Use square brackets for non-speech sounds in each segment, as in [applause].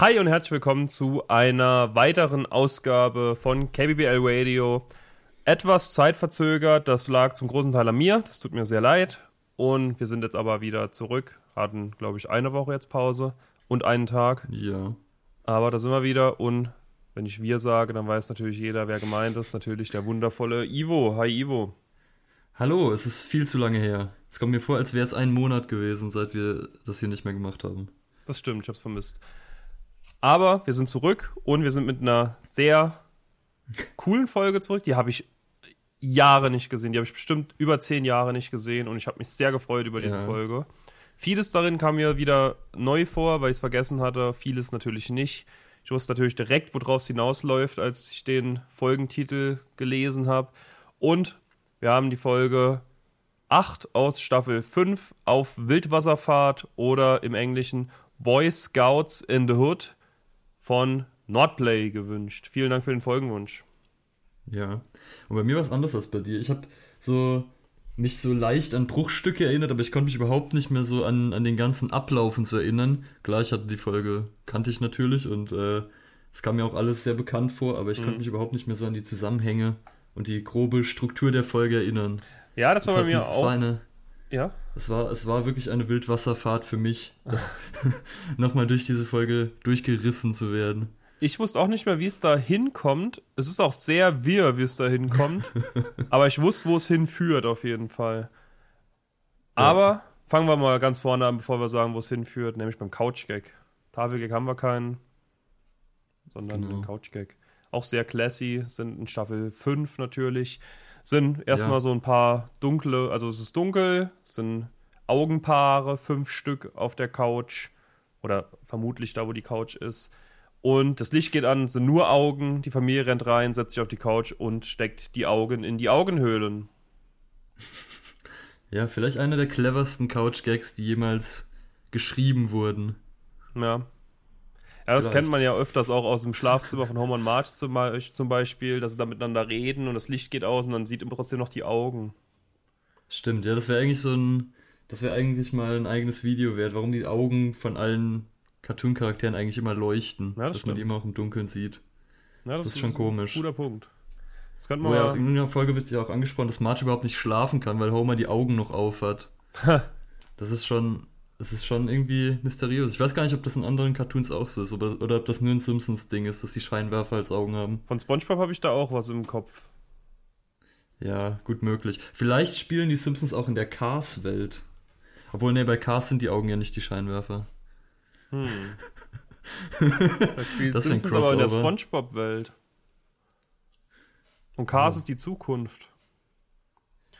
Hi und herzlich willkommen zu einer weiteren Ausgabe von KBBL Radio. Etwas zeitverzögert, das lag zum großen Teil an mir, das tut mir sehr leid. Und wir sind jetzt aber wieder zurück, hatten, glaube ich, eine Woche jetzt Pause und einen Tag. Ja. Aber da sind wir wieder und wenn ich wir sage, dann weiß natürlich jeder, wer gemeint ist. Natürlich der wundervolle Ivo. Hi Ivo. Hallo, es ist viel zu lange her. Es kommt mir vor, als wäre es ein Monat gewesen, seit wir das hier nicht mehr gemacht haben. Das stimmt, ich hab's vermisst. Aber wir sind zurück und wir sind mit einer sehr coolen Folge zurück. Die habe ich Jahre nicht gesehen. Die habe ich bestimmt über zehn Jahre nicht gesehen und ich habe mich sehr gefreut über diese Ja. Folge. Vieles darin kam mir wieder neu vor, weil ich es vergessen hatte. Vieles natürlich nicht. Ich wusste natürlich direkt, worauf es hinausläuft, als ich den Folgentitel gelesen habe. Und wir haben die Folge 8 aus Staffel 5 auf Wildwasserfahrt oder im Englischen Boy Scouts in the Hood von Nordplay gewünscht. Vielen Dank für den Folgenwunsch. Ja. Und bei mir war es anders als bei dir. Ich habe so mich so leicht an Bruchstücke erinnert, aber ich konnte mich überhaupt nicht mehr so an, an den ganzen Ablauf und so erinnern. Klar, ich hatte die Folge, kannte ich natürlich und äh, es kam mir auch alles sehr bekannt vor, aber ich Mhm. konnte mich überhaupt nicht mehr so an die Zusammenhänge und die grobe Struktur der Folge erinnern. Ja, das war bei mir auch. eine, Ja, Es war, es war wirklich eine Wildwasserfahrt für mich, [laughs] [laughs] nochmal durch diese Folge durchgerissen zu werden. ich wusste auch nicht mehr, wie es da hinkommt. Es ist auch sehr wirr, wie es da hinkommt. [laughs] aber ich wusste, wo es hinführt, auf jeden Fall. Aber fangen wir mal ganz vorne an, bevor wir sagen, wo es hinführt, nämlich beim Couch-Gag. Tafelgag haben wir keinen, sondern Genau. den Couch-Gag. Auch sehr classy, sind in Staffel 5 natürlich. Sind erstmal Ja. so ein paar dunkle, also es ist dunkel, sind Augenpaare, fünf Stück auf der Couch. Oder vermutlich da, wo die Couch ist. Und das Licht geht an, sind nur Augen. Die Familie rennt rein, setzt sich auf die Couch und steckt die Augen in die Augenhöhlen. Ja, vielleicht einer der cleversten Couch-Gags, die jemals geschrieben wurden. Ja. Ja, das Vielleicht. kennt man ja öfters auch aus dem Schlafzimmer von Homer und Marge zum, Be- zum Beispiel, dass sie da miteinander reden und das Licht geht aus und dann sieht man trotzdem noch die Augen. Stimmt, ja, das wäre eigentlich so ein, das wäre eigentlich mal ein eigenes Video wert, warum die Augen von allen Cartoon-Charakteren eigentlich immer leuchten, Ja, das dass man die stimmt. immer auch im Dunkeln sieht. Ja, Das ist schon komisch. Guter Punkt. Das könnte man ja auch in mal. irgendeiner Folge wird ja auch angesprochen, dass Marge überhaupt nicht schlafen kann, weil Homer die Augen noch auf hat. [laughs] Das ist schon, das ist schon irgendwie mysteriös. Ich weiß gar nicht, ob das in anderen Cartoons auch so ist, oder, oder ob das nur ein Simpsons-Ding ist, dass die Scheinwerfer als Augen haben. Von Spongebob habe ich da auch was im Kopf. Ja, gut möglich. Vielleicht spielen die Simpsons auch in der Cars-Welt. Obwohl, ne, bei Cars sind die Augen ja nicht die Scheinwerfer. Hm. [laughs] Das spielt Das Simpsons aber in der. Spongebob-Welt. Und Cars Ja. ist die Zukunft.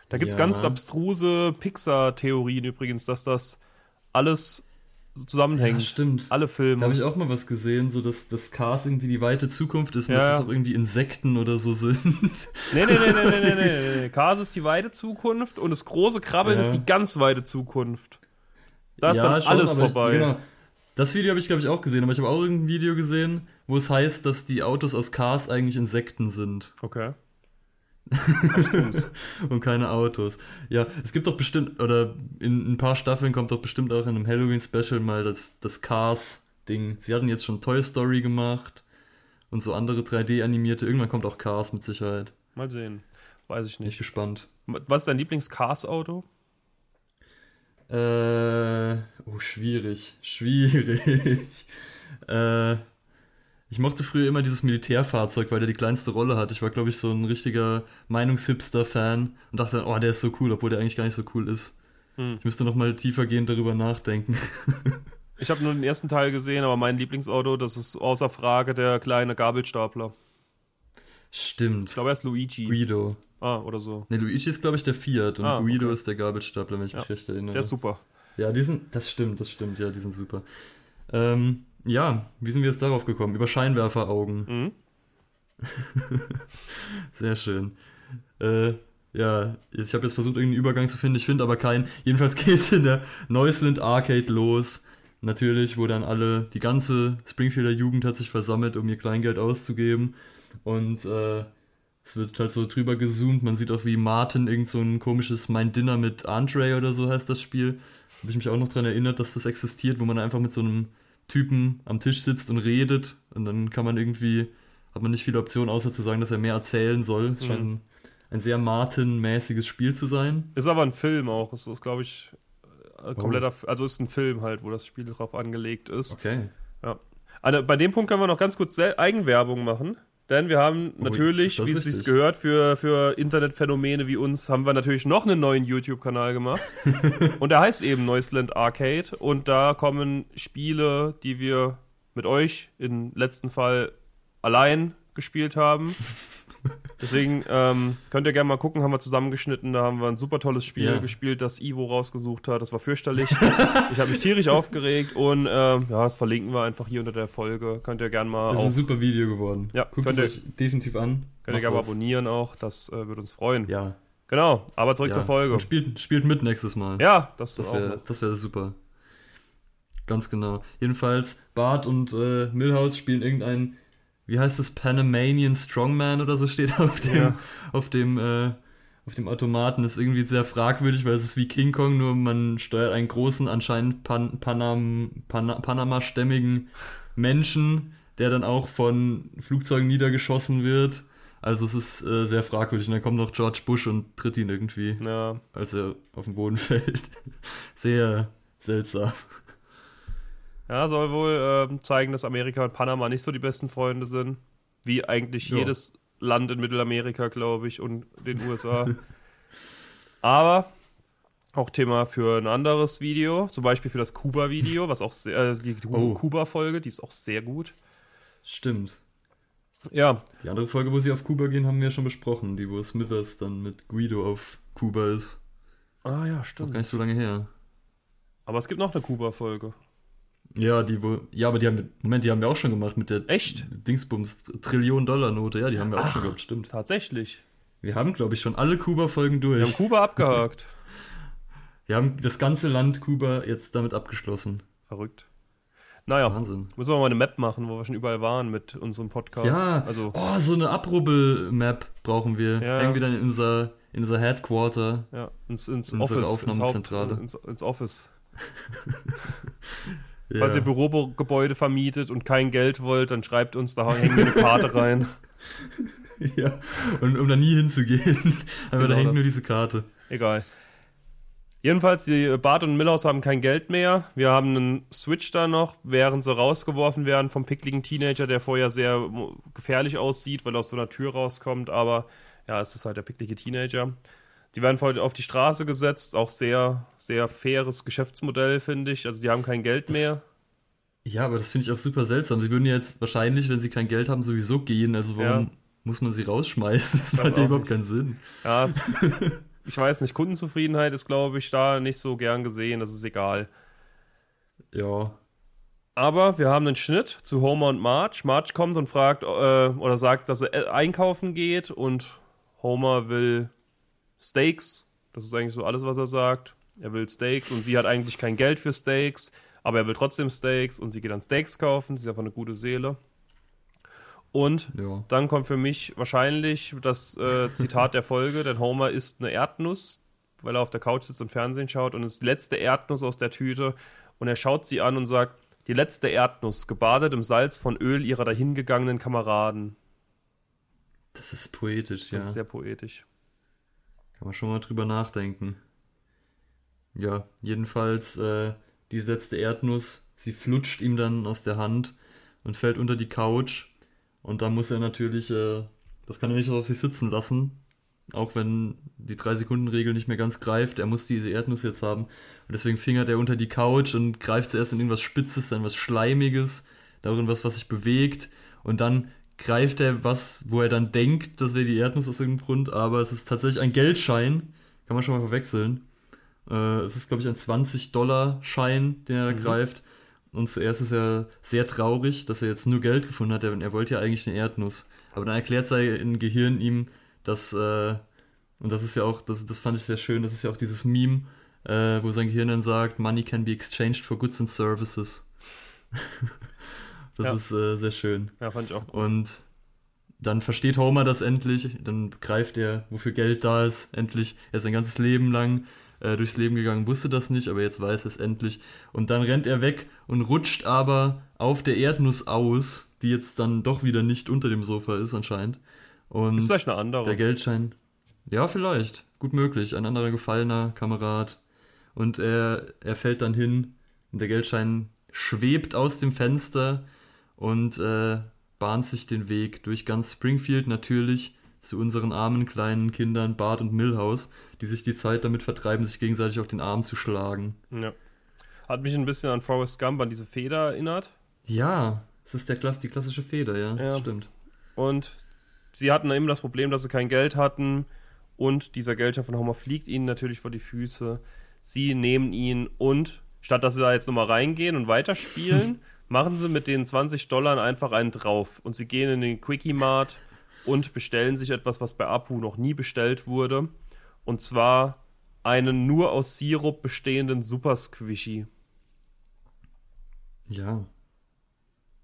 Da gibt es Ja. ganz abstruse Pixar-Theorien übrigens, dass das alles zusammenhängt. Ja, stimmt. Alle Da Filme. habe ich auch mal was gesehen, so dass das Cars irgendwie die weite Zukunft ist und Ja, dass das auch irgendwie Insekten oder so sind. Nee, nee, nee, nee, nee, nee, nee, [laughs] nee. Cars ist die weite Zukunft und das große Krabbeln Ja. ist die ganz weite Zukunft. Da ist dann schon, alles aber ich- vorbei. Genau. Das Video habe ich, glaube ich, auch gesehen, aber ich habe auch irgendein Video gesehen, wo es heißt, dass die Autos aus Cars eigentlich Insekten sind Okay. [laughs] Und keine Autos. Ja, es gibt doch bestimmt, oder in ein paar Staffeln kommt doch bestimmt auch in einem Halloween-Special mal das, das Cars-Ding. Sie hatten jetzt schon Toy Story gemacht und so andere 3D-animierte. Irgendwann kommt auch Cars mit Sicherheit. Mal sehen. Weiß ich Bin ich nicht. gespannt. Was ist dein Lieblings-Cars-Auto? Äh, oh, schwierig, schwierig. [laughs] äh, ich mochte früher immer dieses Militärfahrzeug, weil der die kleinste Rolle hat. Ich war, glaube ich, so ein richtiger Meinungshipster-Fan und dachte dann, oh, der ist so cool, obwohl der eigentlich gar nicht so cool ist. Hm. Ich müsste noch mal tiefergehend darüber nachdenken. [laughs] Ich habe nur den ersten Teil gesehen, aber mein Lieblingsauto, das ist außer Frage der kleine Gabelstapler. Stimmt. Ich glaube, er ist Luigi. Guido. Ah, oder so. Ne, Luigi ist, glaube ich, der Fiat und Ah, Guido okay. ist der Gabelstapler, wenn ich mich Ja. recht erinnere. Der ist super. Ja, die sind, das stimmt, das stimmt, ja, die sind super. Ähm, ja, wie sind wir jetzt darauf gekommen? Über Scheinwerferaugen. Mhm. [laughs] Sehr schön. Äh, ja, ich habe jetzt versucht, irgendeinen Übergang zu finden, ich finde aber keinen. Jedenfalls [laughs] geht es in der Neusland Arcade los. Natürlich, wo dann alle, die ganze Springfielder Jugend hat sich versammelt, um ihr Kleingeld auszugeben. Und äh, es wird halt so drüber gezoomt. Man sieht auch, wie Martin irgend so ein komisches Mein Dinner mit Andre oder so heißt das Spiel. Habe ich mich auch noch dran erinnert, dass das existiert, wo man einfach mit so einem Typen am Tisch sitzt und redet und dann kann man irgendwie, hat man nicht viele Optionen, außer zu sagen, dass er mehr erzählen soll. Es Mhm. scheint ein, ein sehr Martin-mäßiges Spiel zu sein. Ist aber ein Film auch. Es ist, glaube ich, Oh. äh, kompletter, also ist ein Film halt, wo das Spiel drauf angelegt ist. Okay. Also bei dem Punkt können wir noch ganz kurz Eigenwerbung machen. Denn wir haben natürlich, das wie es sich gehört, für, für Internetphänomene wie uns, haben wir natürlich noch einen neuen YouTube-Kanal gemacht. [laughs] und der heißt eben Neusland Arcade. Und da kommen Spiele, die wir mit euch im letzten Fall allein gespielt haben. Deswegen ähm, könnt ihr gerne mal gucken, haben wir zusammengeschnitten. Da haben wir ein super tolles Spiel Ja. gespielt, das Ivo rausgesucht hat. Das war fürchterlich. ich habe mich tierisch aufgeregt und ähm, ja, das verlinken wir einfach hier unter der Folge. Könnt ihr gerne mal Das ist ein super Video geworden. Ja, Guckt könnt es ihr- euch definitiv an. könnt ihr gerne mal abonnieren auch. Das äh, würde uns freuen. Ja. Genau, aber zurück ja. zur Folge. Und spielt, spielt mit nächstes Mal. Ja, das, Das wäre das wär super. Ganz genau. Jedenfalls, Bart und äh, Milhouse spielen irgendein, wie heißt es, Panamanian Strongman oder so steht auf dem, Ja. auf dem, äh, auf dem Automaten. Das ist irgendwie sehr fragwürdig, weil es ist wie King Kong, nur man steuert einen großen, anscheinend Pan Panam Pana Panama-stämmigen Menschen, der dann auch von Flugzeugen niedergeschossen wird. Also es ist äh, sehr fragwürdig. Und dann kommt noch George Bush und tritt ihn irgendwie Ja, als er auf den Boden [laughs] fällt. Sehr seltsam. Ja, soll wohl ähm, zeigen, dass Amerika und Panama nicht so die besten Freunde sind. Wie eigentlich Ja. jedes Land in Mittelamerika, glaube ich, und den USA. [laughs] Aber auch Thema für ein anderes Video, zum Beispiel für das Kuba-Video, was auch sehr, äh, die Oh. Kuba-Folge, die ist auch sehr gut. Stimmt. Ja, Die andere Folge, wo sie auf Kuba gehen, haben wir ja schon besprochen. Die, wo Smithers dann mit Guido auf Kuba ist. ah ja, Ist noch stimmt. gar nicht so lange her. Aber es gibt noch eine Kuba-Folge. Ja, die wo. Ja, aber die haben. Moment, die haben wir auch schon gemacht mit der Echt? Dingsbums Trillion-Dollar-Note. Ja, die haben wir auch schon gehabt, stimmt. Tatsächlich. Wir haben, glaube ich, schon alle Kuba-Folgen Wir haben durch. Kuba abgehakt. [laughs] Wir haben das ganze Land Kuba jetzt damit abgeschlossen. Verrückt. Naja, Wahnsinn. müssen wir mal eine Map machen, wo wir schon überall waren mit unserem Podcast. Ja, Also, oh, so eine Abrubbel-Map brauchen wir. Ja. Irgendwie dann in unser, in unser Headquarter. ja, ins, ins Unsere Office. Ins, Haupt, Aufnahmezentrale. ins, ins Office. [laughs] Ja. Falls ihr Bürogebäude vermietet und kein Geld wollt, dann schreibt uns, da hängen wir eine Karte rein. [laughs] ja. Und um da nie hinzugehen. [laughs] Aber da Genau hängt das. nur diese Karte. Egal. Jedenfalls, die Bart und Millhouse haben kein Geld mehr. Wir haben einen Switch da noch, während sie rausgeworfen werden vom pickligen Teenager, der vorher sehr gefährlich aussieht, weil er aus so einer Tür rauskommt. Aber ja, es ist halt der picklige Teenager. Die werden voll auf die Straße gesetzt. Auch sehr, sehr faires Geschäftsmodell, finde ich. Also die haben kein Geld mehr. Ja, aber das finde ich auch super seltsam. Sie würden ja jetzt wahrscheinlich, wenn sie kein Geld haben, sowieso gehen. Also warum Ja. muss man sie rausschmeißen? [laughs] Das weiß macht ja überhaupt nicht. keinen Sinn. Ja, es, [laughs] ich weiß nicht. Kundenzufriedenheit ist, glaube ich, da nicht so gern gesehen. Das ist egal. Ja. Aber wir haben einen Schnitt zu Homer und Marge. Marge kommt und fragt äh, oder sagt, dass er einkaufen geht und Homer will Steaks. Das ist eigentlich so alles, was er sagt. Er will Steaks und sie hat eigentlich kein Geld für Steaks, aber er will trotzdem Steaks und sie geht dann Steaks kaufen. Sie ist einfach eine gute Seele. Und Ja. dann kommt für mich wahrscheinlich das äh, Zitat der Folge, denn Homer isst eine Erdnuss, weil er auf der Couch sitzt und Fernsehen schaut und ist die letzte Erdnuss aus der Tüte und er schaut sie an und sagt, die letzte Erdnuss, gebadet im Salz von Öl ihrer dahingegangenen Kameraden. Das ist poetisch, ja. Das ist sehr poetisch. Kann man schon mal drüber nachdenken. Ja, jedenfalls, äh, die letzte Erdnuss, sie flutscht ihm dann aus der Hand und fällt unter die Couch. Und da muss er natürlich, äh, das kann er nicht auf sich sitzen lassen. Auch wenn die 3-Sekunden-Regel nicht mehr ganz greift, er muss diese Erdnuss jetzt haben. Und deswegen fingert er unter die Couch und greift zuerst in irgendwas Spitzes, dann was Schleimiges, darin was, was sich bewegt. Und dann greift er was, wo er dann denkt, das wäre die Erdnuss aus irgendeinem Grund, aber es ist tatsächlich ein Geldschein. Kann man schon mal verwechseln. Äh, es ist, glaube ich, ein 20-Dollar-Schein, den er da Mhm. greift. Und zuerst ist er sehr traurig, dass er jetzt nur Geld gefunden hat. Er, er wollte ja eigentlich eine Erdnuss. Aber dann erklärt sein Gehirn ihm, dass, äh, und das ist ja auch, das, das fand ich sehr schön, das ist ja auch dieses Meme, äh, wo sein Gehirn dann sagt, Money can be exchanged for goods and services. [laughs] das Ja. ist äh, sehr schön. Ja, fand ich auch. Und dann versteht Homer das endlich, dann begreift er, wofür Geld da ist, endlich. Er ist sein ganzes Leben lang äh, durchs Leben gegangen, wusste das nicht, aber jetzt weiß er es endlich. Und dann rennt er weg und rutscht aber auf der Erdnuss aus, die jetzt dann doch wieder nicht unter dem Sofa ist anscheinend. Und Ist vielleicht eine andere. der Geldschein. Ja, vielleicht. Gut möglich. Ein anderer gefallener Kamerad. Und er, er fällt dann hin. Und der Geldschein schwebt aus dem Fenster und äh, bahnt sich den Weg durch ganz Springfield natürlich zu unseren armen kleinen Kindern Bart und Millhouse, die sich die Zeit damit vertreiben, sich gegenseitig auf den Arm zu schlagen. Ja. Hat mich ein bisschen an Forrest Gump, an diese Feder erinnert. Ja, es ist der Klass die klassische Feder, ja, Ja. stimmt. Und sie hatten eben das Problem, dass sie kein Geld hatten. Und dieser Geldschein von Homer fliegt ihnen natürlich vor die Füße. Sie nehmen ihn und statt dass sie da jetzt nochmal reingehen und weiterspielen, [laughs] machen sie mit den 20 Dollar einfach einen drauf. Und sie gehen in den Quickie Mart und bestellen sich etwas, was bei Apu noch nie bestellt wurde. Und zwar einen nur aus Sirup bestehenden Super Squishy. Ja.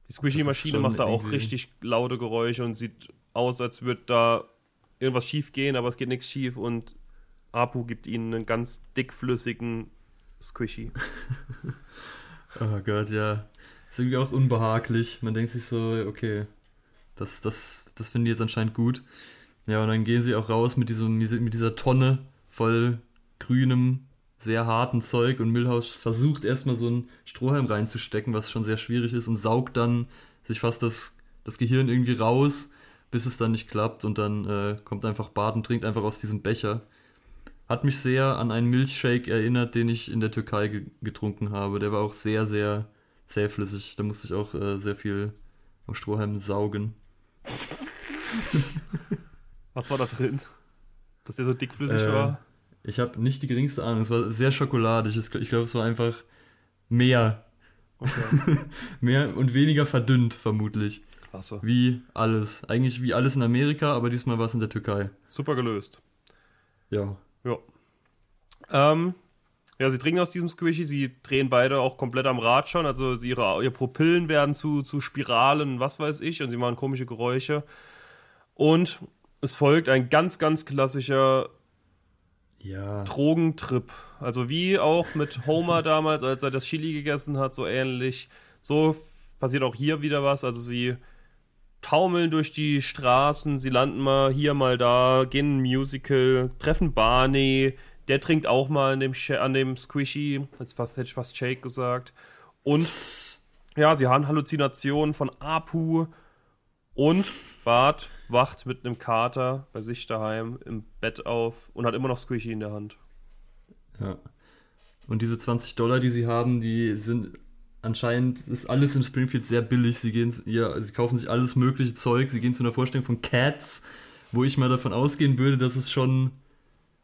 Die Squishy-Maschine macht da auch richtig laute Geräusche und sieht aus, als würde da irgendwas schief gehen, aber es geht nichts schief und Apu gibt ihnen einen ganz dickflüssigen Squishy. [laughs] Oh Gott, ja. Ist irgendwie auch unbehaglich. Man denkt sich so, okay, das, das, das finden die jetzt anscheinend gut. Ja, und dann gehen sie auch raus mit, diesem, mit dieser Tonne voll grünem, sehr harten Zeug und Milhouse versucht erstmal so einen Strohhalm reinzustecken, was schon sehr schwierig ist und saugt dann sich fast das, das Gehirn irgendwie raus, bis es dann nicht klappt und dann äh, kommt einfach Bart und trinkt einfach aus diesem Becher. Hat mich sehr an einen Milchshake erinnert, den ich in der Türkei ge getrunken habe. Der war auch sehr, sehr zähflüssig. Da musste ich auch äh, sehr viel am Strohhalm saugen. [laughs] Was war da drin? Dass der so dickflüssig Äh, war? Ich habe nicht die geringste Ahnung. Es war sehr schokoladig. Ich glaube, es war einfach mehr. Okay. [laughs] Mehr und weniger verdünnt, vermutlich. Klasse. Wie alles. Eigentlich wie alles in Amerika, aber diesmal war es in der Türkei. Super gelöst. Ja. Ja. Ähm, ja, sie trinken aus diesem Squishy, sie drehen beide auch komplett am Rad schon, also ihre, ihre Pupillen werden zu, zu Spiralen, was weiß ich, und sie machen komische Geräusche. Und es folgt ein ganz, ganz klassischer Ja. Drogentrip. Also wie auch mit Homer [laughs] damals, als er das Chili gegessen hat, so ähnlich. So passiert auch hier wieder was. Also sie taumeln durch die Straßen, sie landen mal hier, mal da, gehen in ein Musical, treffen Barney, der trinkt auch mal an dem, Sh an dem Squishy, jetzt fast, hätte ich fast Shake gesagt. Und ja, sie haben Halluzinationen von Apu und Bart wacht mit einem Kater bei sich daheim im Bett auf und hat immer noch Squishy in der Hand. Ja. Und diese 20 Dollar, die sie haben, die sind anscheinend ist alles in Springfield sehr billig. Sie gehen, ja, sie kaufen sich alles mögliche Zeug. Sie gehen zu einer Vorstellung von Cats, wo ich mal davon ausgehen würde, dass es schon,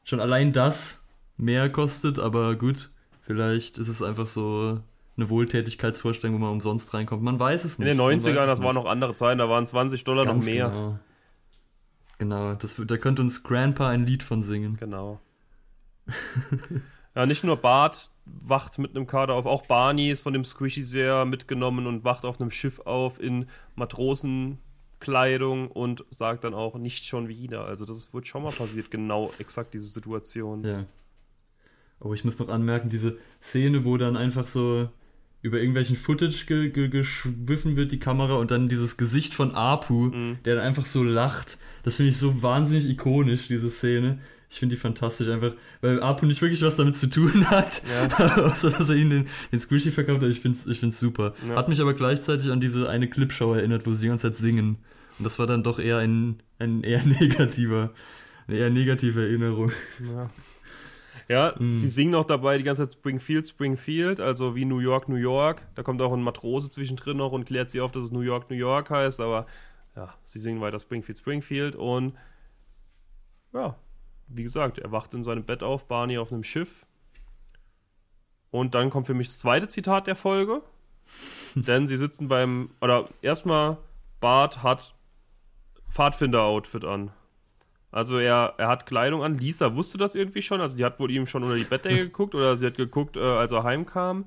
schon allein das mehr kostet. Aber gut, vielleicht ist es einfach so eine Wohltätigkeitsvorstellung, wo man umsonst reinkommt. Man weiß es In nicht. den Man weiß 90ern, es das waren noch andere Zeiten, da waren 20 Dollar noch Ganz mehr. Genau, genau das, da könnte uns Grandpa ein Lied von singen. Genau. ja, nicht nur Bart wacht mit einem Kater auf, auch Barney ist von dem Squishy sehr mitgenommen und wacht auf einem Schiff auf in Matrosenkleidung und sagt dann auch nicht schon wieder. Also das ist- wird schon mal passiert, genau exakt diese Situation. Ja. Oh, ich muss noch anmerken, diese Szene, wo dann einfach so über irgendwelchen Footage ge ge geschwiffen wird, die Kamera, und dann dieses Gesicht von Apu, Mhm. der dann einfach so lacht. Das finde ich so wahnsinnig ikonisch, diese Szene. Ich finde die fantastisch einfach, weil Apu nicht wirklich was damit zu tun hat, Ja. [laughs] außer dass er ihnen den, den Squishy verkauft hat. Ich finde es ich find's super. Ja. Hat mich aber gleichzeitig an diese eine Clipshow erinnert, wo sie die ganze Zeit singen. Und das war dann doch eher ein, ein eher [laughs] negativer, eine eher negative Erinnerung. Ja. [laughs] Ja, Mhm. sie singen auch dabei die ganze Zeit Springfield, Springfield, also wie New York, New York. Da kommt auch ein Matrose zwischendrin noch und klärt sie auf, dass es New York, New York heißt, aber ja, sie singen weiter Springfield, Springfield und ja, wie gesagt, er wacht in seinem Bett auf, Barney auf einem Schiff. Und dann kommt für mich das zweite Zitat der Folge. [laughs] denn sie sitzen beim, oder erstmal, Bart hat Pfadfinder-Outfit an. Also er, er hat Kleidung an. Lisa wusste das irgendwie schon. Also die hat wohl ihm schon unter die Bettdecke [laughs] geguckt oder sie hat geguckt, äh, als er heimkam.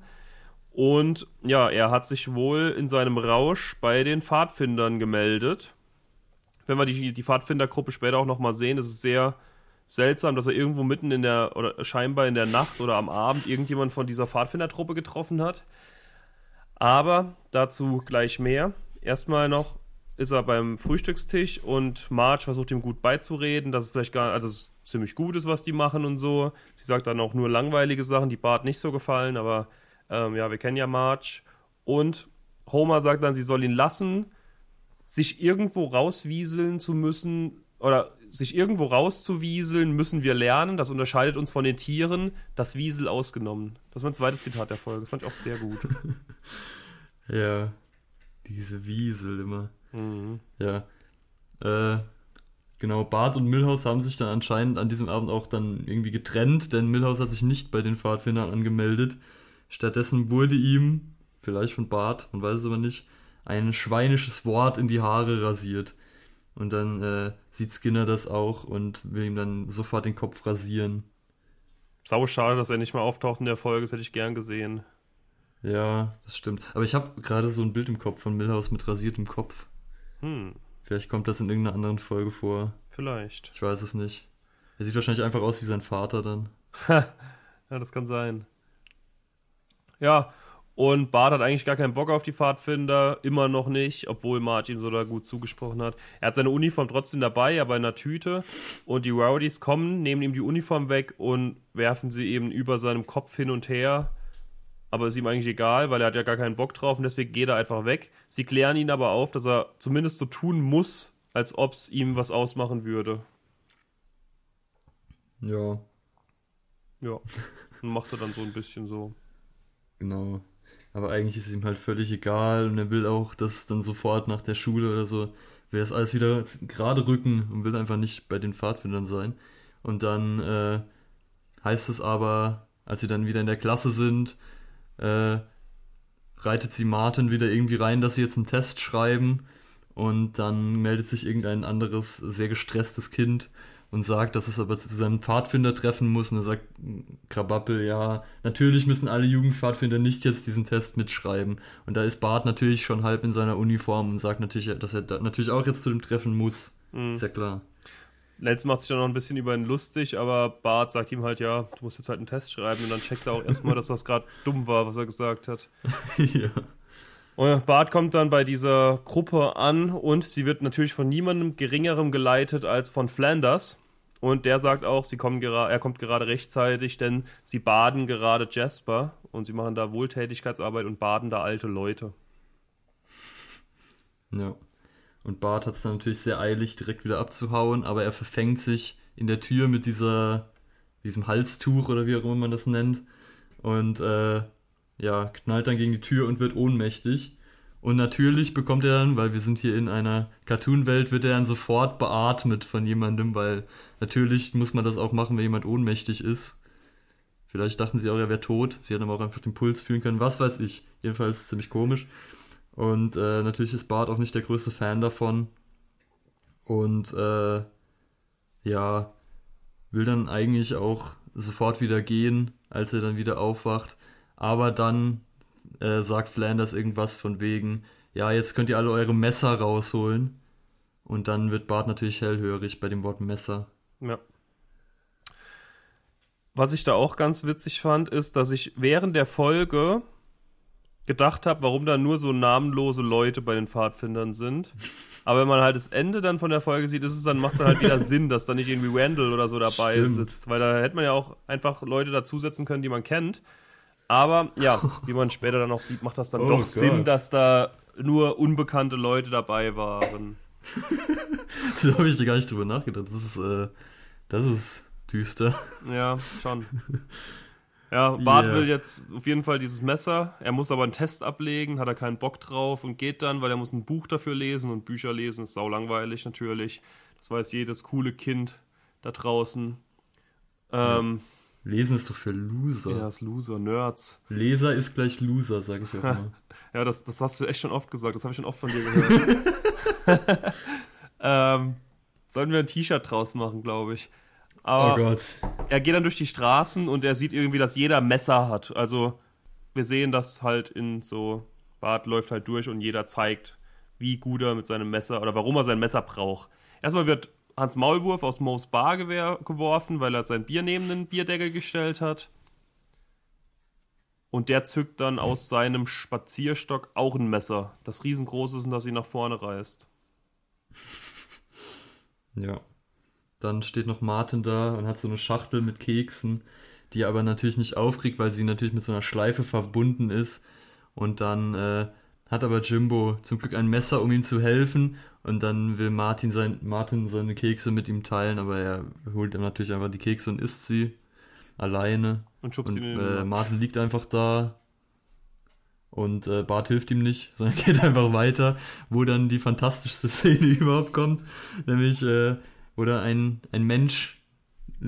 Und ja, er hat sich wohl in seinem Rausch bei den Pfadfindern gemeldet. Wenn wir die, die Pfadfindergruppe später auch nochmal sehen, ist es sehr, seltsam, dass er irgendwo mitten in der, oder scheinbar in der Nacht oder am Abend irgendjemand von dieser Pfadfindertruppe getroffen hat. Aber dazu gleich mehr. Erstmal noch ist er beim Frühstückstisch und Marge versucht ihm gut beizureden, dass es vielleicht gar, also es ziemlich gut ist, was die machen und so. Sie sagt dann auch nur langweilige Sachen, die Bart nicht so gefallen, aber ähm, ja, wir kennen ja Marge. Und Homer sagt dann, sie soll ihn lassen, sich irgendwo rauswieseln zu müssen oder sich irgendwo rauszuwieseln, müssen wir lernen. Das unterscheidet uns von den Tieren, das Wiesel ausgenommen. Das ist mein zweites Zitat der Folge. Das fand ich auch sehr gut. [laughs] ja, diese Wiesel immer. Mhm. Ja. Äh, genau, Bart und Milhouse haben sich dann anscheinend an diesem Abend auch dann irgendwie getrennt, denn Milhouse hat sich nicht bei den Pfadfindern angemeldet. Stattdessen wurde ihm, vielleicht von Bart, man weiß es aber nicht, ein schweinisches Wort in die Haare rasiert. Und dann äh, sieht Skinner das auch und will ihm dann sofort den Kopf rasieren. Sau schade, dass er nicht mal auftaucht in der Folge, das hätte ich gern gesehen. Ja, das stimmt. Aber ich habe gerade so ein Bild im Kopf von Milhouse mit rasiertem Kopf. Hm. Vielleicht kommt das in irgendeiner anderen Folge vor. Vielleicht. Ich weiß es nicht. Er sieht wahrscheinlich einfach aus wie sein Vater dann. [laughs] ja, das kann sein. Ja, und Bart hat eigentlich gar keinen Bock auf die Pfadfinder, immer noch nicht, obwohl Marge ihm so da gut zugesprochen hat. Er hat seine Uniform trotzdem dabei, aber in einer Tüte. Und die Rowdies kommen, nehmen ihm die Uniform weg und werfen sie eben über seinem Kopf hin und her aber ist ihm eigentlich egal, weil er hat ja gar keinen Bock drauf und deswegen geht er einfach weg. Sie klären ihn aber auf, dass er zumindest so tun muss, als ob es ihm was ausmachen würde. Ja. Ja. Und macht er dann so ein bisschen so. Genau. Aber eigentlich ist es ihm halt völlig egal und er will auch, dass dann sofort nach der Schule oder so, will das alles wieder gerade rücken und will einfach nicht bei den Pfadfindern sein. Und dann äh, heißt es aber, als sie dann wieder in der Klasse sind, äh, reitet sie Martin wieder irgendwie rein, dass sie jetzt einen Test schreiben und dann meldet sich irgendein anderes, sehr gestresstes Kind und sagt, dass es aber zu seinem Pfadfinder treffen muss. Und er sagt Krabappel, ja, natürlich müssen alle Jugendpfadfinder nicht jetzt diesen Test mitschreiben. Und da ist Bart natürlich schon halb in seiner Uniform und sagt natürlich, dass er natürlich auch jetzt zu dem Treffen muss. Mhm. Ist ja klar. Lenz macht sich dann noch ein bisschen über ihn lustig, aber Bart sagt ihm halt, ja, du musst jetzt halt einen Test schreiben und dann checkt er auch erstmal, dass das gerade dumm war, was er gesagt hat. [laughs] ja. Und Bart kommt dann bei dieser Gruppe an und sie wird natürlich von niemandem geringerem geleitet als von Flanders. Und der sagt auch, sie kommen er kommt gerade rechtzeitig, denn sie baden gerade Jasper und sie machen da Wohltätigkeitsarbeit und baden da alte Leute. Ja. Und Bart hat es dann natürlich sehr eilig, direkt wieder abzuhauen, aber er verfängt sich in der Tür mit dieser, diesem Halstuch oder wie auch immer man das nennt. Und äh, ja, knallt dann gegen die Tür und wird ohnmächtig. Und natürlich bekommt er dann, weil wir sind hier in einer Cartoon-Welt, wird er dann sofort beatmet von jemandem, weil natürlich muss man das auch machen, wenn jemand ohnmächtig ist. Vielleicht dachten sie auch, er wäre tot. Sie hätten aber auch einfach den Puls fühlen können. Was weiß ich. Jedenfalls ziemlich komisch. Und äh, natürlich ist Bart auch nicht der größte Fan davon. Und äh, ja, will dann eigentlich auch sofort wieder gehen, als er dann wieder aufwacht. Aber dann äh, sagt Flanders irgendwas von wegen, ja, jetzt könnt ihr alle eure Messer rausholen. Und dann wird Bart natürlich hellhörig bei dem Wort Messer. Ja. Was ich da auch ganz witzig fand, ist, dass ich während der Folge gedacht habe, warum da nur so namenlose Leute bei den Pfadfindern sind. Aber wenn man halt das Ende dann von der Folge sieht, ist es dann macht es halt wieder [laughs] Sinn, dass da nicht irgendwie Randall oder so dabei Stimmt. sitzt, weil da hätte man ja auch einfach Leute dazusetzen können, die man kennt. Aber ja, [laughs] wie man später dann auch sieht, macht das dann oh doch Gott. Sinn, dass da nur unbekannte Leute dabei waren. [laughs] so habe ich gar nicht drüber nachgedacht. Das ist, äh, das ist düster. Ja, schon. Ja, Bart yeah. will jetzt auf jeden Fall dieses Messer. Er muss aber einen Test ablegen, hat er keinen Bock drauf und geht dann, weil er muss ein Buch dafür lesen und Bücher lesen ist sau langweilig natürlich. Das weiß jedes coole Kind da draußen. Ähm, ja. Lesen ist doch für Loser. Ja, ist Loser, Nerds. Leser ist gleich Loser, sag ich auch [laughs] immer. ja, das, das hast du echt schon oft gesagt. Das habe ich schon oft von dir gehört. [laughs] [laughs] ähm, sollen wir ein T-Shirt draus machen, glaube ich. Aber oh Gott. Er geht dann durch die Straßen und er sieht irgendwie, dass jeder Messer hat. Also wir sehen das halt in so, Bart läuft halt durch und jeder zeigt, wie gut er mit seinem Messer oder warum er sein Messer braucht. Erstmal wird Hans Maulwurf aus Moos Bar geworfen, weil er sein Bier neben den Bierdeckel gestellt hat. Und der zückt dann aus seinem Spazierstock auch ein Messer, das riesengroß ist und das ihn nach vorne reißt. Ja. Dann steht noch Martin da und hat so eine Schachtel mit Keksen, die er aber natürlich nicht aufkriegt, weil sie natürlich mit so einer Schleife verbunden ist. Und dann äh, hat aber Jimbo zum Glück ein Messer, um ihm zu helfen. Und dann will Martin, sein, Martin seine Kekse mit ihm teilen, aber er holt ihm natürlich einfach die Kekse und isst sie alleine. Und schubst und, ihn in äh, Martin liegt einfach da. Und äh, Bart hilft ihm nicht, [laughs] sondern geht einfach weiter, wo dann die fantastischste [laughs] Szene überhaupt kommt. Nämlich, äh, dann ein, ein Mensch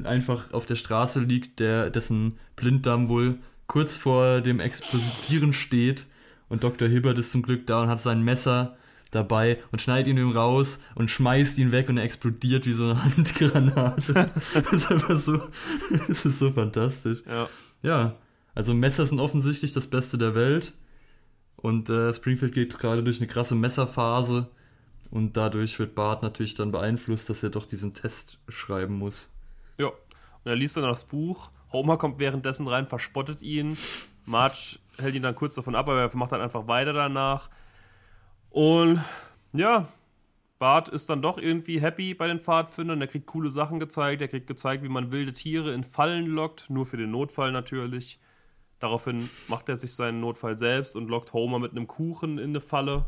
einfach auf der Straße liegt, der, dessen Blinddarm wohl kurz vor dem Explodieren steht. Und Dr. Hibbert ist zum Glück da und hat sein Messer dabei und schneidet ihn raus und schmeißt ihn weg und er explodiert wie so eine [laughs] Handgranate. das ist einfach so, [laughs] das ist so fantastisch. Ja. Ja, also Messer sind offensichtlich das Beste der Welt. Und äh, Springfield geht gerade durch eine krasse Messerphase. Und dadurch wird Bart natürlich dann beeinflusst, dass er doch diesen Test schreiben muss. Ja, und er liest dann das Buch. Homer kommt währenddessen rein, verspottet ihn. Marge hält ihn dann kurz davon ab, aber er macht dann einfach weiter danach. Und ja, Bart ist dann doch irgendwie happy bei den Pfadfindern. Er kriegt coole Sachen gezeigt. Er kriegt gezeigt, wie man wilde Tiere in Fallen lockt. Nur für den Notfall natürlich. Daraufhin macht er sich seinen Notfall selbst und lockt Homer mit einem Kuchen in eine Falle.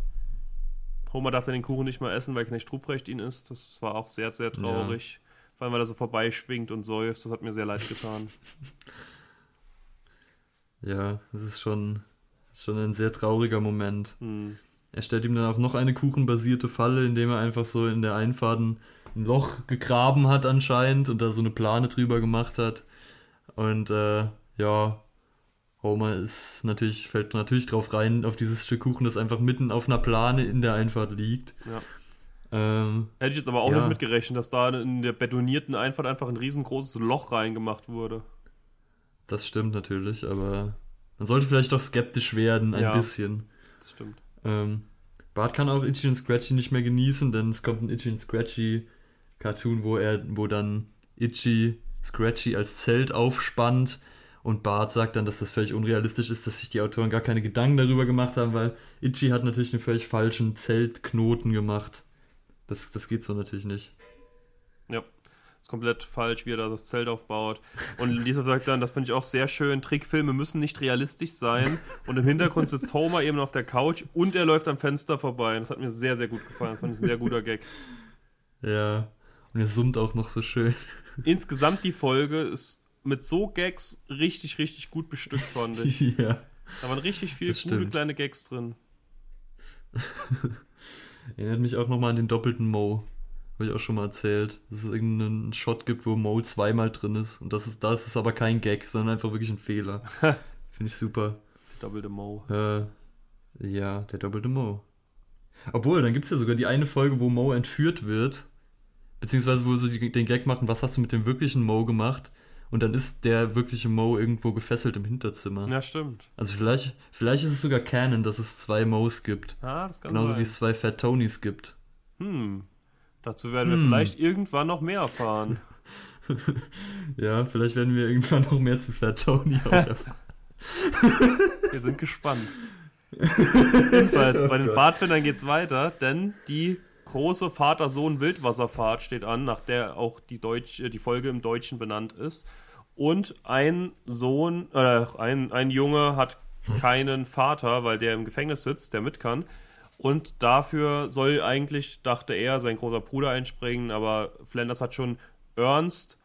Homer darf dann den Kuchen nicht mehr essen, weil Knecht Ruprecht ihn isst. Das war auch sehr, sehr traurig. Ja. Vor allem, weil er so vorbeischwingt und seufzt. Das hat mir sehr leid getan. [laughs] Ja, das ist schon, schon ein sehr trauriger Moment. Hm. Er stellt ihm dann auch noch eine kuchenbasierte Falle, indem er einfach so in der Einfahrt ein Loch gegraben hat anscheinend und da so eine Plane drüber gemacht hat. Und äh, ja, Homer ist natürlich, fällt natürlich drauf rein, auf dieses Stück Kuchen, das einfach mitten auf einer Plane in der Einfahrt liegt. Ja. Ähm, Hätte ich jetzt aber auch ja. nicht mitgerechnet, dass da in der betonierten Einfahrt einfach ein riesengroßes Loch reingemacht wurde. Das stimmt natürlich, aber man sollte vielleicht doch skeptisch werden, ein ja, bisschen. Das stimmt. Ähm, Bart kann auch Itchy und Scratchy nicht mehr genießen, denn es kommt ein Itchy und Scratchy Cartoon, wo er, wo dann Itchy Scratchy als Zelt aufspannt und Bart sagt dann, dass das völlig unrealistisch ist, dass sich die Autoren gar keine Gedanken darüber gemacht haben, weil Itchy hat natürlich einen völlig falschen Zeltknoten gemacht. Das, das geht so natürlich nicht. Ja ist komplett falsch, wie er da das Zelt aufbaut. Und Lisa sagt dann, das finde ich auch sehr schön, Trickfilme müssen nicht realistisch sein. Und im Hintergrund sitzt Homer eben auf der Couch und er läuft am Fenster vorbei. Das hat mir sehr, sehr gut gefallen. Das fand ich ein sehr guter Gag. Ja, und er summt auch noch so schön. Insgesamt die Folge ist mit so Gags richtig, richtig gut bestückt, fand ich. [laughs] Ja. Da waren richtig viele gute kleine Gags drin. [laughs] Erinnert mich auch nochmal an den doppelten Mo. Habe ich auch schon mal erzählt, dass es irgendeinen Shot gibt, wo Mo zweimal drin ist. Und das ist, das ist aber kein Gag, sondern einfach wirklich ein Fehler. [laughs] Finde ich super. Der doppelte Mo. Äh, ja, der doppelte Mo. Obwohl, dann gibt es ja sogar die eine Folge, wo Mo entführt wird. Beziehungsweise wo sie den Gag machen, was hast du mit dem wirklichen Mo gemacht? Und dann ist der wirkliche Mo irgendwo gefesselt im Hinterzimmer. Ja, stimmt. Also vielleicht, vielleicht ist es sogar Canon, dass es zwei Mo's gibt. Ah, das kann Genauso sein. wie es zwei Fat Tonys gibt. Hm, Dazu werden wir hm. vielleicht irgendwann noch mehr erfahren. [laughs] ja, vielleicht werden wir irgendwann noch mehr zu Fat Tony [laughs] erfahren. wir sind gespannt. Jedenfalls, [laughs] bei den Pfadfindern geht es weiter, denn die große Vater-Sohn-Wildwasserfahrt steht an, nach der auch die, Deutsch, die Folge im Deutschen benannt ist. Und ein Sohn, äh, ein, ein Junge hat keinen Vater, weil der im Gefängnis sitzt, der mit kann. Und dafür soll eigentlich, dachte er, sein großer Bruder einspringen, aber Flanders hat schon Ernst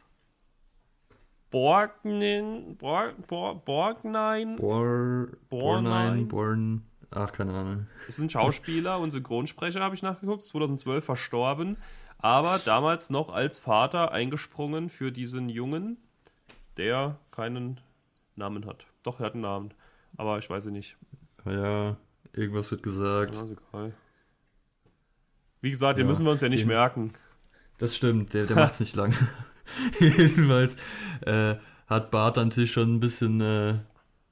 Borgnin, Borg, Borg, Borgnein, Bor, Bornein, Born, ach, keine Ahnung. Ist ein Schauspieler und Synchronsprecher, habe ich nachgeguckt, 2012 verstorben, aber damals noch als Vater eingesprungen für diesen Jungen, der keinen Namen hat. Doch, er hat einen Namen, aber ich weiß ihn nicht. Ja, Irgendwas wird gesagt. Ja, egal. Wie gesagt, den ja, müssen wir uns ja nicht den, merken. Das stimmt, der, der macht's nicht lang. [laughs] Jedenfalls äh, hat Bart natürlich schon ein bisschen äh,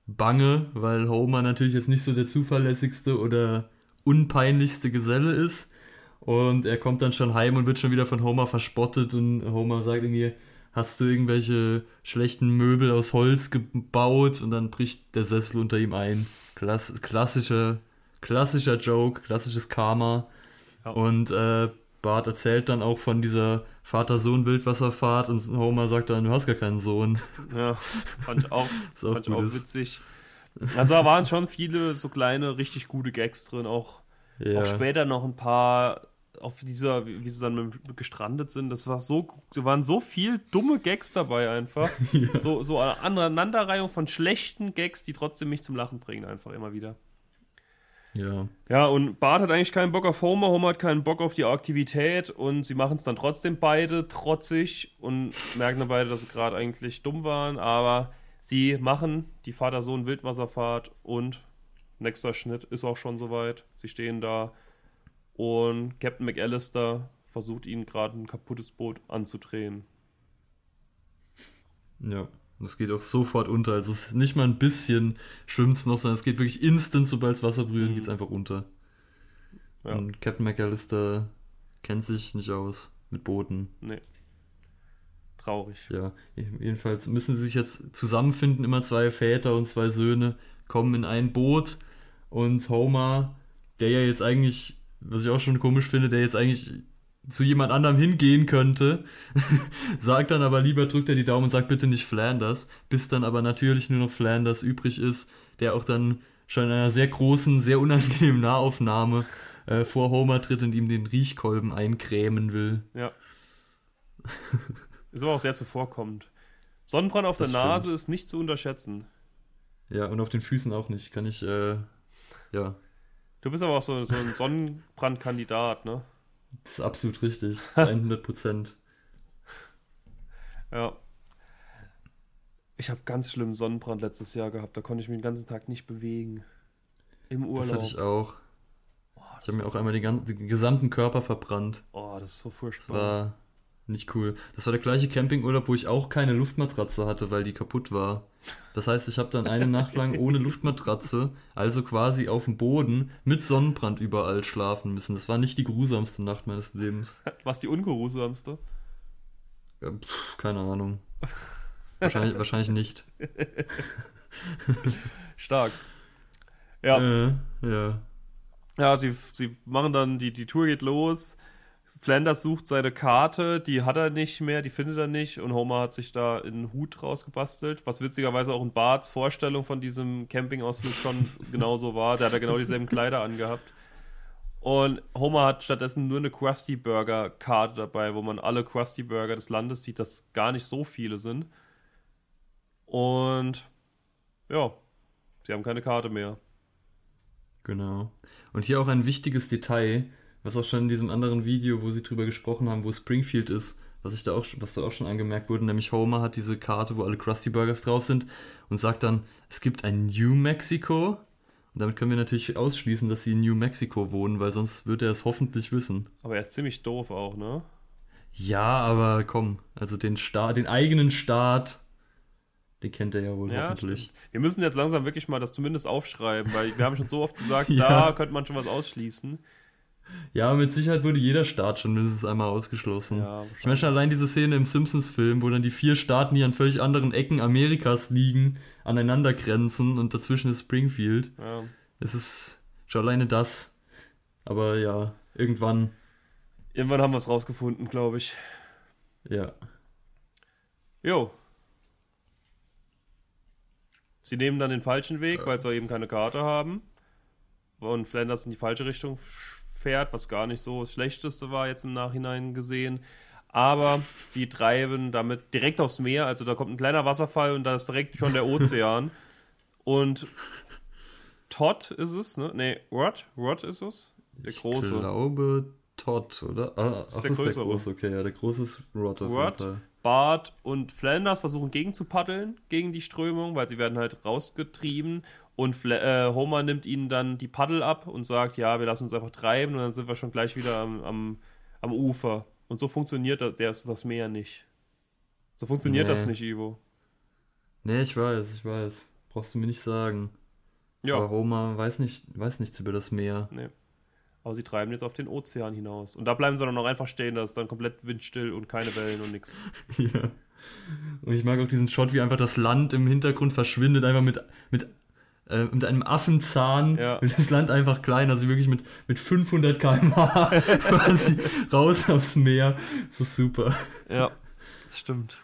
Bange, weil Homer natürlich jetzt nicht so der zuverlässigste oder unpeinlichste Geselle ist. Und er kommt dann schon heim und wird schon wieder von Homer verspottet und Homer sagt irgendwie, hast du irgendwelche schlechten Möbel aus Holz gebaut und dann bricht der Sessel unter ihm ein. Klass klassischer, klassischer Joke, klassisches Karma. Ja. Und äh, Bart erzählt dann auch von dieser Vater-Sohn-Wildwasserfahrt und Homer sagt dann, du hast gar keinen Sohn. Ja, fand ich auch, [laughs] fand ich auch witzig. Also da waren schon viele so kleine, richtig gute Gags drin, auch, ja. auch später noch ein paar auf dieser, wie sie dann gestrandet sind, das war so, da waren so viel dumme Gags dabei einfach. [laughs] ja. So, so eine Aneinanderreihung von schlechten Gags, die trotzdem mich zum Lachen bringen, einfach immer wieder. Ja. Ja, und Bart hat eigentlich keinen Bock auf Homer, Homer hat keinen Bock auf die Aktivität und sie machen es dann trotzdem beide trotzig und merken dann beide, dass sie gerade eigentlich dumm waren, aber sie machen die Vater-Sohn-Wildwasserfahrt und nächster Schnitt ist auch schon soweit. Sie stehen da und Captain McAllister versucht ihnen gerade ein kaputtes Boot anzudrehen. Ja, das geht auch sofort unter. Also es ist nicht mal ein bisschen schwimmt es noch, sondern es geht wirklich instant, sobald es Wasser berührt, mhm. geht es einfach unter. Ja. Und Captain McAllister kennt sich nicht aus mit Booten. Nee. Traurig. Ja, jedenfalls müssen sie sich jetzt zusammenfinden, immer zwei Väter und zwei Söhne kommen in ein Boot und Homer, der ja jetzt eigentlich was ich auch schon komisch finde, der jetzt eigentlich zu jemand anderem hingehen könnte, [laughs] sagt dann aber lieber, drückt er die Daumen und sagt bitte nicht Flanders, bis dann aber natürlich nur noch Flanders übrig ist, der auch dann schon in einer sehr großen, sehr unangenehmen Nahaufnahme äh, vor Homer tritt und ihm den Riechkolben eincremen will. Ja. [laughs] ist aber auch sehr zuvorkommend. Sonnenbrand auf das der Nase ist nicht zu unterschätzen. Ja, und auf den Füßen auch nicht. Kann ich, äh, ja, Du bist aber auch so, so ein Sonnenbrandkandidat, ne? Das ist absolut richtig. [laughs] 100 Prozent. ja. Ich habe ganz schlimmen Sonnenbrand letztes Jahr gehabt. Da konnte ich mich den ganzen Tag nicht bewegen. Im Urlaub. Das hatte ich auch. Oh, ich habe mir auch einmal den, ganzen, den gesamten Körper verbrannt. Oh, das ist so furchtbar. Das war nicht cool. Das war der gleiche Campingurlaub, wo ich auch keine Luftmatratze hatte, weil die kaputt war. Das heißt, ich habe dann eine [laughs] Nacht lang ohne Luftmatratze, also quasi auf dem Boden, mit Sonnenbrand überall schlafen müssen. Das war nicht die grusamste Nacht meines Lebens. Was die ungeruhsamste? Ja, keine Ahnung. Wahrscheinlich, [laughs] wahrscheinlich nicht. Stark. Ja. Äh, ja. Ja, sie, sie machen dann, die, die Tour geht los Flanders sucht seine Karte, die hat er nicht mehr, die findet er nicht und Homer hat sich da einen Hut rausgebastelt, was witzigerweise auch in Barts Vorstellung von diesem Campingausflug schon [laughs] genauso war. Der hat ja genau dieselben Kleider angehabt. Und Homer hat stattdessen nur eine Krusty Burger Karte dabei, wo man alle Krusty Burger des Landes sieht, dass gar nicht so viele sind. Und ja, sie haben keine Karte mehr. Genau. Und hier auch ein wichtiges Detail was auch schon in diesem anderen Video, wo sie drüber gesprochen haben, wo Springfield ist, was ich da auch, was da auch schon angemerkt wurde, nämlich Homer hat diese Karte, wo alle Krusty Burgers drauf sind und sagt dann, es gibt ein New Mexico. Und damit können wir natürlich ausschließen, dass sie in New Mexico wohnen, weil sonst würde er es hoffentlich wissen. Aber er ist ziemlich doof auch, ne? Ja, aber komm, also den Staat, den eigenen Staat, den kennt er ja wohl ja, hoffentlich. Stimmt. Wir müssen jetzt langsam wirklich mal das zumindest aufschreiben, weil wir haben schon so oft [laughs] gesagt, ja. da könnte man schon was ausschließen. Ja, mit Sicherheit wurde jeder Staat schon mindestens einmal ausgeschlossen. Ja, ich meine schon allein diese Szene im Simpsons-Film, wo dann die vier Staaten, die an völlig anderen Ecken Amerikas liegen, aneinander grenzen und dazwischen ist Springfield. Ja. Es ist schon alleine das. Aber ja, irgendwann. Irgendwann haben wir es rausgefunden, glaube ich. Ja. Jo. Sie nehmen dann den falschen Weg, weil sie eben keine Karte haben. Und Flanders in die falsche Richtung fährt, was gar nicht so das Schlechteste war jetzt im Nachhinein gesehen. Aber sie treiben damit direkt aufs Meer, also da kommt ein kleiner Wasserfall und da ist direkt schon der Ozean. [laughs] und Todd ist es, ne? Nee, Rod? Rod ist es? Der große. Ich glaube Todd, oder? Ah, ach, der, das ist der große, okay, ja, der große ist Rod auf Rod, jeden Fall. Bart und Flanders versuchen gegen zu paddeln, gegen die Strömung, weil sie werden halt rausgetrieben und Fla äh, Homer nimmt ihnen dann die Paddel ab und sagt, ja, wir lassen uns einfach treiben und dann sind wir schon gleich wieder am, am, am Ufer. Und so funktioniert das, das, das Meer nicht. So funktioniert nee. das nicht, Ivo. Nee, ich weiß, ich weiß. Brauchst du mir nicht sagen. Ja. Aber Homer weiß, nicht, weiß nichts über das Meer. Nee. Aber sie treiben jetzt auf den Ozean hinaus. Und da bleiben sie dann noch einfach stehen, da ist dann komplett windstill und keine Wellen und nichts. [laughs] Ja. Und ich mag auch diesen Shot, wie einfach das Land im Hintergrund verschwindet, einfach mit, mit, äh, mit einem Affenzahn. Ja. Und [laughs] das Land einfach klein, also wirklich mit, mit 500 km/h [laughs] quasi raus aufs Meer. Das ist super. Ja, das stimmt.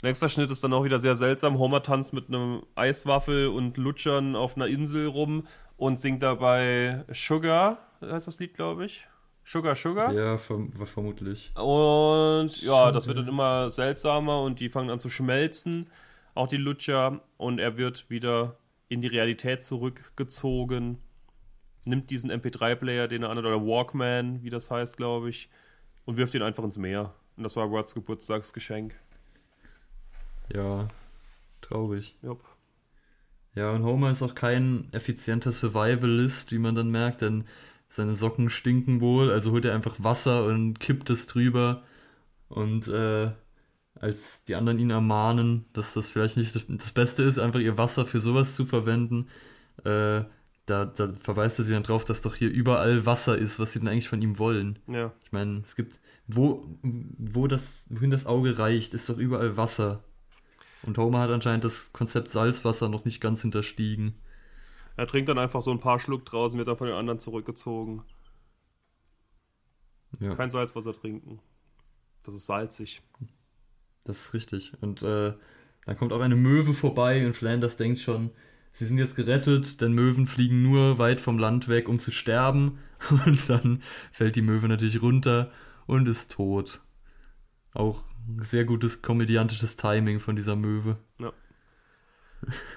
Nächster Schnitt ist dann auch wieder sehr seltsam. Homer tanzt mit einem Eiswaffel und Lutschern auf einer Insel rum und singt dabei Sugar, heißt das Lied, glaube ich. Sugar, Sugar. Ja, verm vermutlich. Und ja, das Sugar. wird dann immer seltsamer und die fangen an zu schmelzen, auch die Lutscher. Und er wird wieder in die Realität zurückgezogen, nimmt diesen MP3-Player, den er an oder Walkman, wie das heißt, glaube ich, und wirft ihn einfach ins Meer. Und das war Rods Geburtstagsgeschenk. Ja, traurig. Jupp. Ja, und Homer ist auch kein effizienter Survivalist, wie man dann merkt, denn seine Socken stinken wohl, also holt er einfach Wasser und kippt es drüber. Und äh, als die anderen ihn ermahnen, dass das vielleicht nicht das Beste ist, einfach ihr Wasser für sowas zu verwenden, äh, da, da verweist er sie dann drauf, dass doch hier überall Wasser ist, was sie denn eigentlich von ihm wollen. Ja. Ich meine, es gibt, wo, wo das, wohin das Auge reicht, ist doch überall Wasser. Und Homer hat anscheinend das Konzept Salzwasser noch nicht ganz hinterstiegen. Er trinkt dann einfach so ein paar Schluck draußen, wird dann von den anderen zurückgezogen. Ja, Kein Salzwasser trinken. Das ist salzig. Das ist richtig. Und äh, dann kommt auch eine Möwe vorbei und Flanders denkt schon, sie sind jetzt gerettet, denn Möwen fliegen nur weit vom Land weg, um zu sterben. [laughs] Und dann fällt die Möwe natürlich runter und ist tot. Auch sehr gutes komödiantisches Timing von dieser Möwe.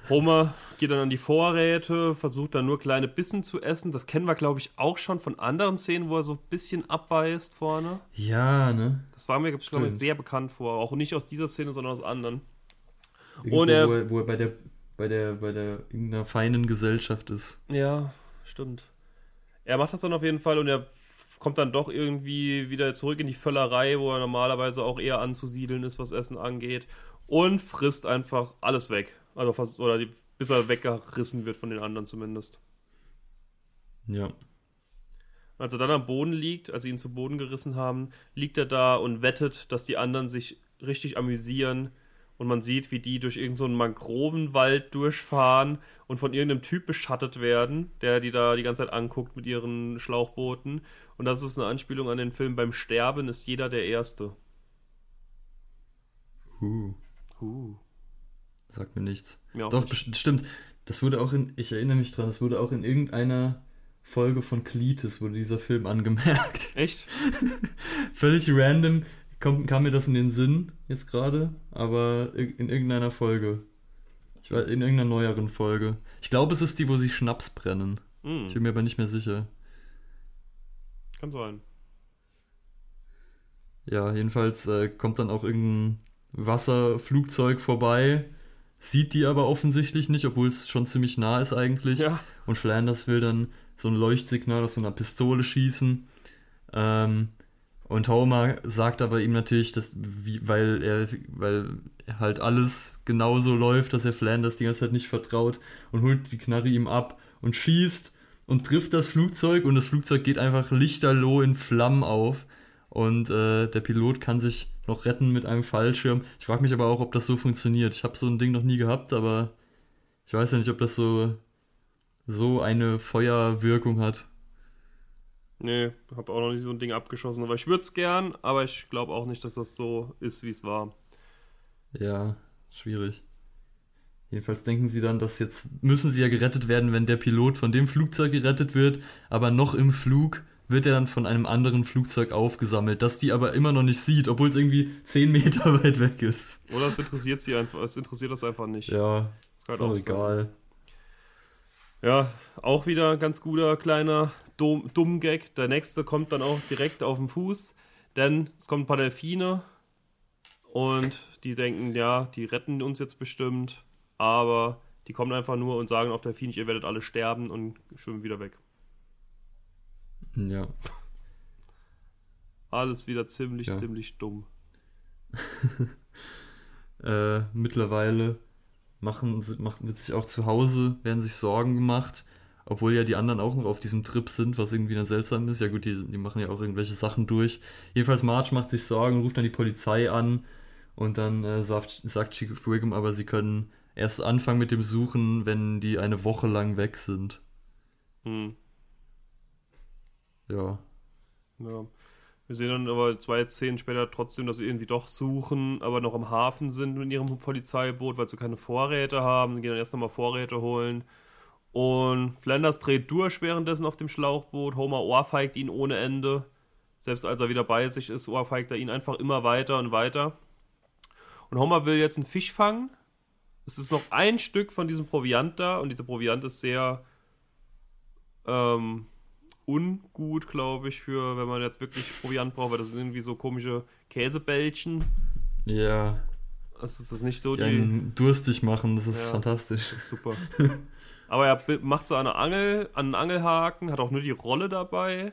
Homer geht dann an die Vorräte, versucht dann nur kleine Bissen zu essen. Das kennen wir, glaube ich, auch schon von anderen Szenen, wo er so ein bisschen abbeißt vorne. Ja, ne? Das war mir, glaube ich, sehr bekannt vor. Auch nicht aus dieser Szene, sondern aus anderen. Irgendwo, Und er- wo, er, wo er bei der bei der bei der irgendeiner feinen Gesellschaft ist. Ja, stimmt. Er macht das dann auf jeden Fall und er kommt dann doch irgendwie wieder zurück in die Völlerei, wo er normalerweise auch eher anzusiedeln ist, was Essen angeht. Und frisst einfach alles weg. Also fast, oder die, bis er weggerissen wird von den anderen zumindest. Ja. Als er dann am Boden liegt, als sie ihn zu Boden gerissen haben, liegt er da und wettet, dass die anderen sich richtig amüsieren. Und man sieht, wie die durch irgendeinen so Mangrovenwald durchfahren und von irgendeinem Typ beschattet werden, der die da die ganze Zeit anguckt mit ihren Schlauchbooten. Und das ist eine Anspielung an den Film Beim Sterben ist jeder der Erste. Huh. Uh. Sagt mir nichts. Mir Doch, nicht. stimmt. Das wurde auch in, ich erinnere mich dran, das wurde auch in irgendeiner Folge von Cletus, wurde dieser Film angemerkt. [laughs] Echt? [laughs] Völlig random kam, kam mir das in den Sinn, jetzt gerade, aber in irgendeiner Folge. Ich war in irgendeiner neueren Folge. Ich glaube, es ist die, wo sie Schnaps brennen. Ich Hm, bin mir aber nicht mehr sicher. kann sein. Ja, jedenfalls äh, kommt dann auch irgendein Wasserflugzeug vorbei, sieht die aber offensichtlich nicht, obwohl es schon ziemlich nah ist eigentlich. Ja. Und Flanders will dann so ein Leuchtsignal aus so einer Pistole schießen. Ähm, und Homer sagt aber ihm natürlich, dass, wie, weil er, weil halt alles genauso läuft, dass er Flanders die ganze Zeit nicht vertraut und holt die Knarre ihm ab und schießt und trifft das Flugzeug und das Flugzeug geht einfach lichterloh in Flammen auf. Und äh, der Pilot kann sich noch retten mit einem Fallschirm. Ich frage mich aber auch, ob das so funktioniert. Ich habe so ein Ding noch nie gehabt, aber ich weiß ja nicht, ob das so, so eine Feuerwirkung hat. Nee, hab auch noch nicht so ein Ding abgeschossen. Aber ich würde es gern, aber ich glaube auch nicht, dass das so ist, wie es war. Ja, schwierig. Jedenfalls denken sie dann, dass jetzt müssen sie ja gerettet werden, wenn der Pilot von dem Flugzeug gerettet wird, aber noch im Flug wird er dann von einem anderen Flugzeug aufgesammelt, das die aber immer noch nicht sieht, obwohl es irgendwie 10 Meter [laughs] weit weg ist. Oder es interessiert sie einfach, es interessiert das einfach nicht. Ja, Das kann ist halt auch sein. egal. Ja, auch wieder ein ganz guter kleiner dumm, dumm Gag. Der nächste kommt dann auch direkt auf den Fuß, denn es kommen ein paar Delfine und die denken, ja, die retten uns jetzt bestimmt, aber die kommen einfach nur und sagen auf Delfinisch, ihr werdet alle sterben und schwimmen wieder weg. Ja. Alles wieder ziemlich, Ja. ziemlich dumm. [laughs] Äh, mittlerweile machen, macht, wird sich auch zu Hause, werden sich Sorgen gemacht. Obwohl ja die anderen auch noch auf diesem Trip sind, was irgendwie dann seltsam ist. Ja gut, die, die machen ja auch irgendwelche Sachen durch. Jedenfalls Marge macht sich Sorgen, ruft dann die Polizei an und dann äh, sagt, sagt Chief Wiggum aber, sie können erst anfangen mit dem Suchen, wenn die eine Woche lang weg sind. Hm. Ja. Ja. Wir sehen dann aber zwei Szenen später trotzdem, dass sie irgendwie doch suchen, aber noch am Hafen sind mit ihrem Polizeiboot, weil sie keine Vorräte haben. Sie gehen dann erst nochmal Vorräte holen. Und Flanders dreht durch währenddessen auf dem Schlauchboot. Homer ohrfeigt ihn ohne Ende. Selbst als er wieder bei sich ist, ohrfeigt er ihn einfach immer weiter und weiter. Und Homer will jetzt einen Fisch fangen. Es ist noch ein Stück von diesem Proviant da und dieser Proviant ist sehr ähm, ungut, glaube ich, für wenn man jetzt wirklich Proviant braucht, weil das sind irgendwie so komische Käsebällchen. Ja. Also ist das nicht so Die die. durstig machen, das ist Ja. fantastisch. Das ist super. Aber er macht so eine Angel, an einen Angelhaken, hat auch nur die Rolle dabei,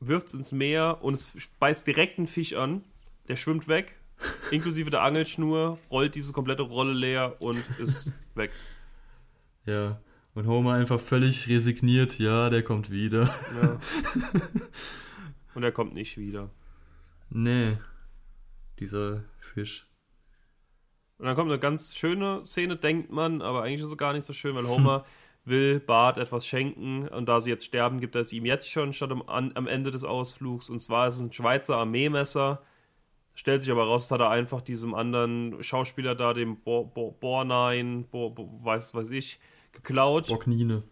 wirft es ins Meer und es beißt direkt einen Fisch an. Der schwimmt weg, [laughs] inklusive der Angelschnur, rollt diese komplette Rolle leer und ist weg. Ja. Und Homer einfach völlig resigniert, ja, der kommt wieder. Ja. [laughs] Und er kommt nicht wieder. Nee. Dieser Fisch. Und dann kommt eine ganz schöne Szene, denkt man, aber eigentlich ist es gar nicht so schön, weil Homer [laughs] will Bart etwas schenken und da sie jetzt sterben, gibt er es ihm jetzt schon statt am, am Ende des Ausflugs. Und zwar ist es ein Schweizer Armeemesser. Stellt sich aber raus, das hat er einfach diesem anderen Schauspieler da, dem Bo Bo Bornein, Bo Bo weiß, weiß ich, geklaut. Bocknine.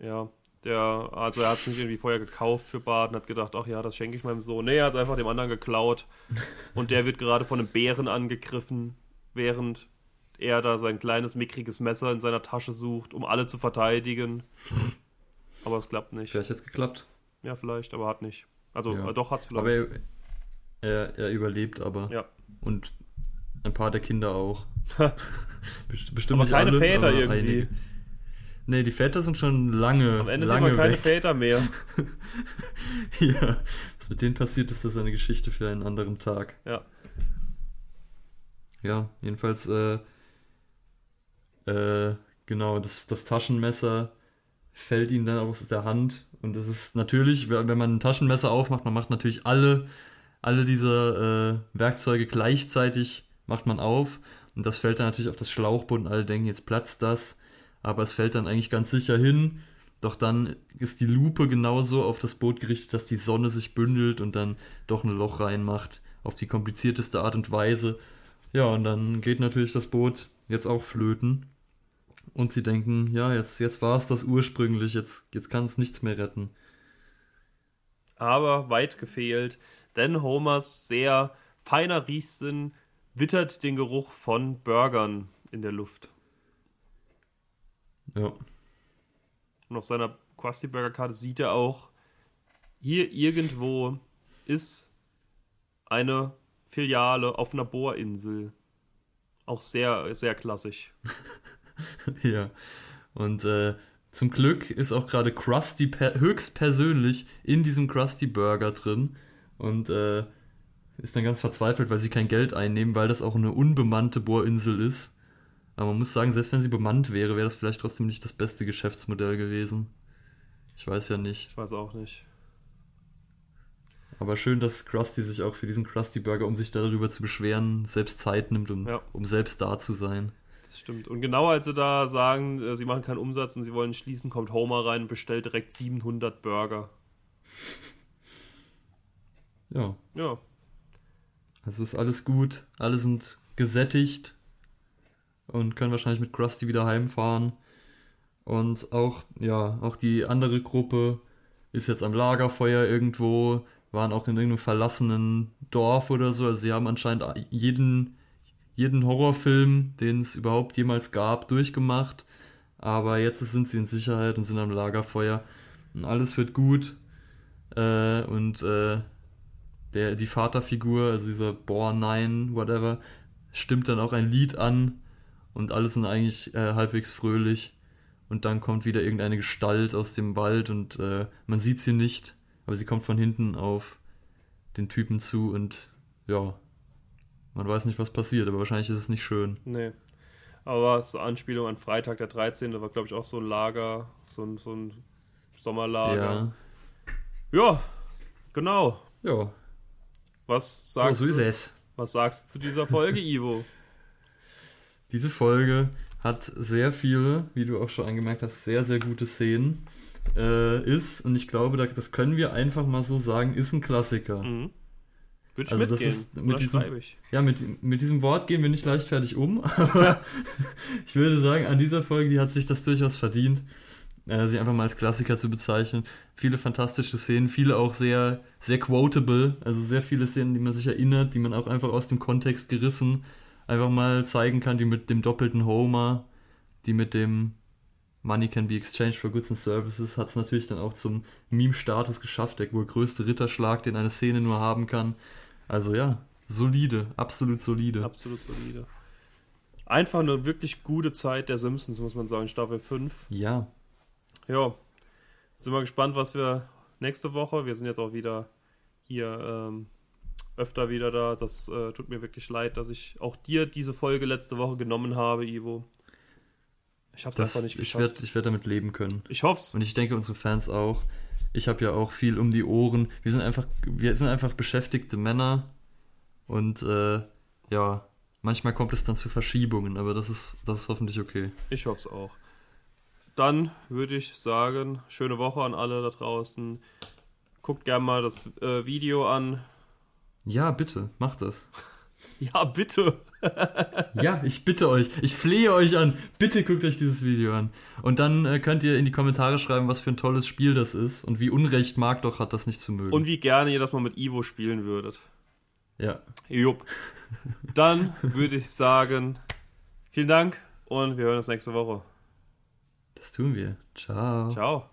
Ja, der, also er hat es nicht irgendwie vorher gekauft für und hat gedacht, ach ja, das schenke ich meinem Sohn. Nee, er hat es einfach dem anderen geklaut. [laughs] Und der wird gerade von einem Bären angegriffen, während er da sein kleines, mickriges Messer in seiner Tasche sucht, um alle zu verteidigen. Aber es klappt nicht. Vielleicht jetzt geklappt. Ja, vielleicht, aber hat nicht. Also, Ja. äh, doch hat's vielleicht. Aber er, er, er überlebt aber. Ja. Und ein paar der Kinder auch. [laughs] Best- Bestimmt aber nicht keine alle, Väter aber irgendwie. einige. Nee, die Väter sind schon lange, Am Ende lange wir keine weg. Väter mehr. [laughs] ja, was mit denen passiert, ist das eine Geschichte für einen anderen Tag. Ja. Ja, jedenfalls, äh, äh, genau, das, das Taschenmesser fällt ihm dann aus der Hand. Und das ist natürlich, wenn wenn man ein Taschenmesser aufmacht, man macht natürlich alle, alle diese äh, Werkzeuge gleichzeitig, macht man auf. Und das fällt dann natürlich auf das Schlauchboot und alle denken, jetzt platzt das. Aber es fällt dann eigentlich ganz sicher hin. Doch dann ist die Lupe genauso auf das Boot gerichtet, dass die Sonne sich bündelt und dann doch ein Loch reinmacht. Auf die komplizierteste Art und Weise. Ja, und dann geht natürlich das Boot jetzt auch flöten. Und sie denken, ja, jetzt, jetzt war es das ursprünglich, jetzt, jetzt kann es nichts mehr retten. aber weit gefehlt, denn Homers sehr feiner Riechsinn wittert den Geruch von Burgern in der Luft. Ja, Und auf seiner Krusty Burger Karte sieht er auch, hier irgendwo ist eine Filiale auf einer Bohrinsel. Auch sehr, sehr klassisch. [laughs] ja. Und äh, zum Glück ist auch gerade Krusty per höchstpersönlich in diesem Krusty Burger drin und äh, ist dann ganz verzweifelt, weil sie kein Geld einnehmen, weil das auch eine unbemannte Bohrinsel ist. Aber man muss sagen, selbst wenn sie bemannt wäre, wäre das vielleicht trotzdem nicht das beste Geschäftsmodell gewesen. Ich weiß ja nicht. Ich weiß auch nicht. Aber schön, dass Krusty sich auch für diesen Krusty Burger, um sich darüber zu beschweren, selbst Zeit nimmt, um, Ja. um selbst da zu sein. Das stimmt. Und genau als sie da sagen, äh, sie machen keinen Umsatz und sie wollen schließen, kommt Homer rein und bestellt direkt 700 Burger. Ja, Ja, also ist alles gut. Alle sind gesättigt und können wahrscheinlich mit Krusty wieder heimfahren. Und auch, ja, auch die andere Gruppe ist jetzt am Lagerfeuer irgendwo, waren auch in irgendeinem verlassenen Dorf oder so. Also sie haben anscheinend jeden, jeden Horrorfilm, den es überhaupt jemals gab, durchgemacht. Aber jetzt sind sie in Sicherheit und sind am Lagerfeuer. Und alles wird gut. Äh, und äh, der, die Vaterfigur, also dieser Born 9, whatever, stimmt dann auch ein Lied an und alle sind eigentlich äh, halbwegs fröhlich. Und dann kommt wieder irgendeine Gestalt aus dem Wald und äh, man sieht sie nicht, aber sie kommt von hinten auf den Typen zu und ja, man weiß nicht, was passiert, aber wahrscheinlich ist es nicht schön. nee. Aber es ist eine Anspielung an Freitag der 13. Da war, glaube ich, auch so ein Lager, so ein, so ein Sommerlager. Ja. Ja, genau. Ja. Was So, sagst so ist du? es. Was sagst du zu dieser Folge, [laughs] Ivo? Diese Folge hat sehr viele, wie du auch schon angemerkt hast, sehr, sehr gute Szenen. Äh, ist, und ich glaube, da- das können wir einfach mal so sagen, ist ein Klassiker. Mhm. Würde ich Also das mitgehen. ist mit diesem-? Ja, mit, mit diesem Wort gehen wir nicht leichtfertig um, [laughs] aber ich würde sagen, an dieser Folge, die hat sich das durchaus verdient, äh, sie einfach mal als Klassiker zu bezeichnen. Viele fantastische Szenen, viele auch sehr, sehr quotable, also sehr viele Szenen, die man sich erinnert, die man auch einfach aus dem Kontext gerissen einfach mal zeigen kann, die mit dem doppelten Homer, die mit dem Money can be exchanged for goods and services, hat es natürlich dann auch zum Meme-Status geschafft, der wohl größte Ritterschlag, den eine Szene nur haben kann. Also ja, solide, absolut solide. Absolut solide. Einfach eine wirklich gute Zeit der Simpsons, muss man sagen, Staffel 5. Ja, Ja, sind wir gespannt, was wir nächste Woche, wir sind jetzt auch wieder hier ähm, öfter wieder da. Das äh, tut mir wirklich leid, dass ich auch dir diese Folge letzte Woche genommen habe, Ivo. Ich habe es einfach nicht ich geschafft. werde ich werd damit leben können. Ich hoff's. Und ich denke, unsere Fans auch. Ich habe ja auch viel um die Ohren. Wir sind einfach, wir sind einfach beschäftigte Männer. Und äh, ja, manchmal kommt es dann zu Verschiebungen, aber das ist, das ist hoffentlich okay. Ich hoffe es auch. Dann würde ich sagen, schöne Woche an alle da draußen. Guckt gerne mal das äh, Video an. Ja, bitte, macht das. [laughs] Ja, bitte. [laughs] Ja, ich bitte euch, ich flehe euch an, bitte guckt euch dieses Video an. Und dann äh, könnt ihr in die Kommentare schreiben, was für ein tolles Spiel das ist und wie Unrecht Marc doch hat, das nicht zu mögen. Und wie gerne ihr das mal mit Ivo spielen würdet. ja, Jupp. Dann würde ich sagen, vielen Dank und wir hören uns nächste Woche. das tun wir. Ciao. Ciao.